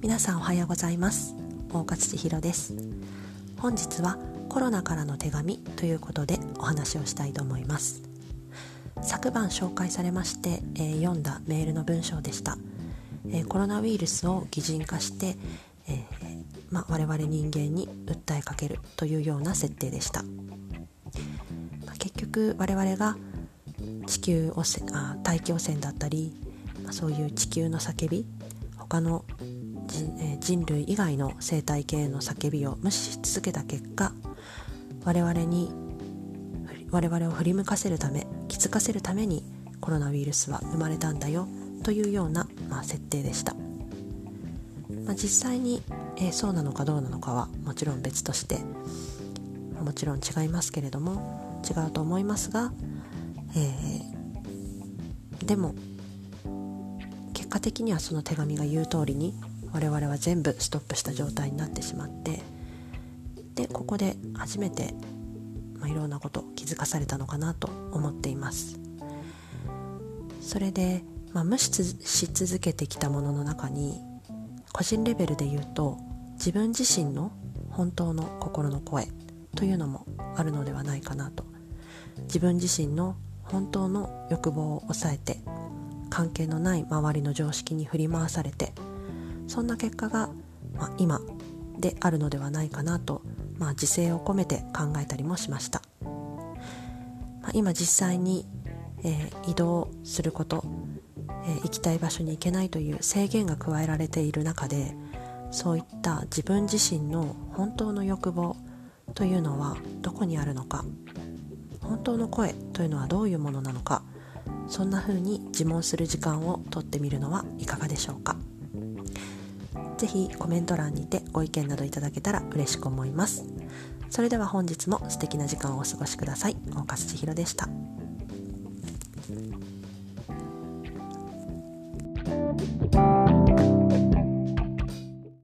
皆さんおはようございます。大勝千尋です。本日はコロナからの手紙ということでお話をしたいと思います。昨晩紹介されまして、えー、読んだメールの文章でした、えー、コロナウイルスを擬人化して、えー、ま、我々人間に訴えかけるというような設定でした、ま、結局我々が地球汚染あ大気汚染だったり、ま、そういう地球の叫び他の人類以外の生態系の叫びを無視し続けた結果我々に我々を振り向かせるため気づかせるためにコロナウイルスは生まれたんだよというような、まあ、設定でした、まあ、実際に、えー、そうなのかどうなのかはもちろん別としてもちろん違いますけれども違うと思いますが、えー、でも結果的にはその手紙が言う通りに我々は全部ストップした状態になってしまってでここで初めて、まあ、いろんなこと気づかされたのかなと思っています。それで、まあ、無視し続けてきたものの中に個人レベルで言うと自分自身の本当の心の声というのもあるのではないかなと。自分自身の本当の欲望を抑えて関係のない周りの常識に振り回されてそんな結果が、まあ、今であるのではないかなと、まあ、自制を込めて考えたりもしました、まあ、今実際に、えー、移動すること、えー、行きたい場所に行けないという制限が加えられている中でそういった自分自身の本当の欲望というのはどこにあるのか本当の声というのはどういうものなのかそんな風に自問する時間をとってみるのはいかがでしょうか。ぜひコメント欄にてご意見などいただけたら嬉しく思います。それでは本日も素敵な時間をお過ごしください。大勝千尋でした。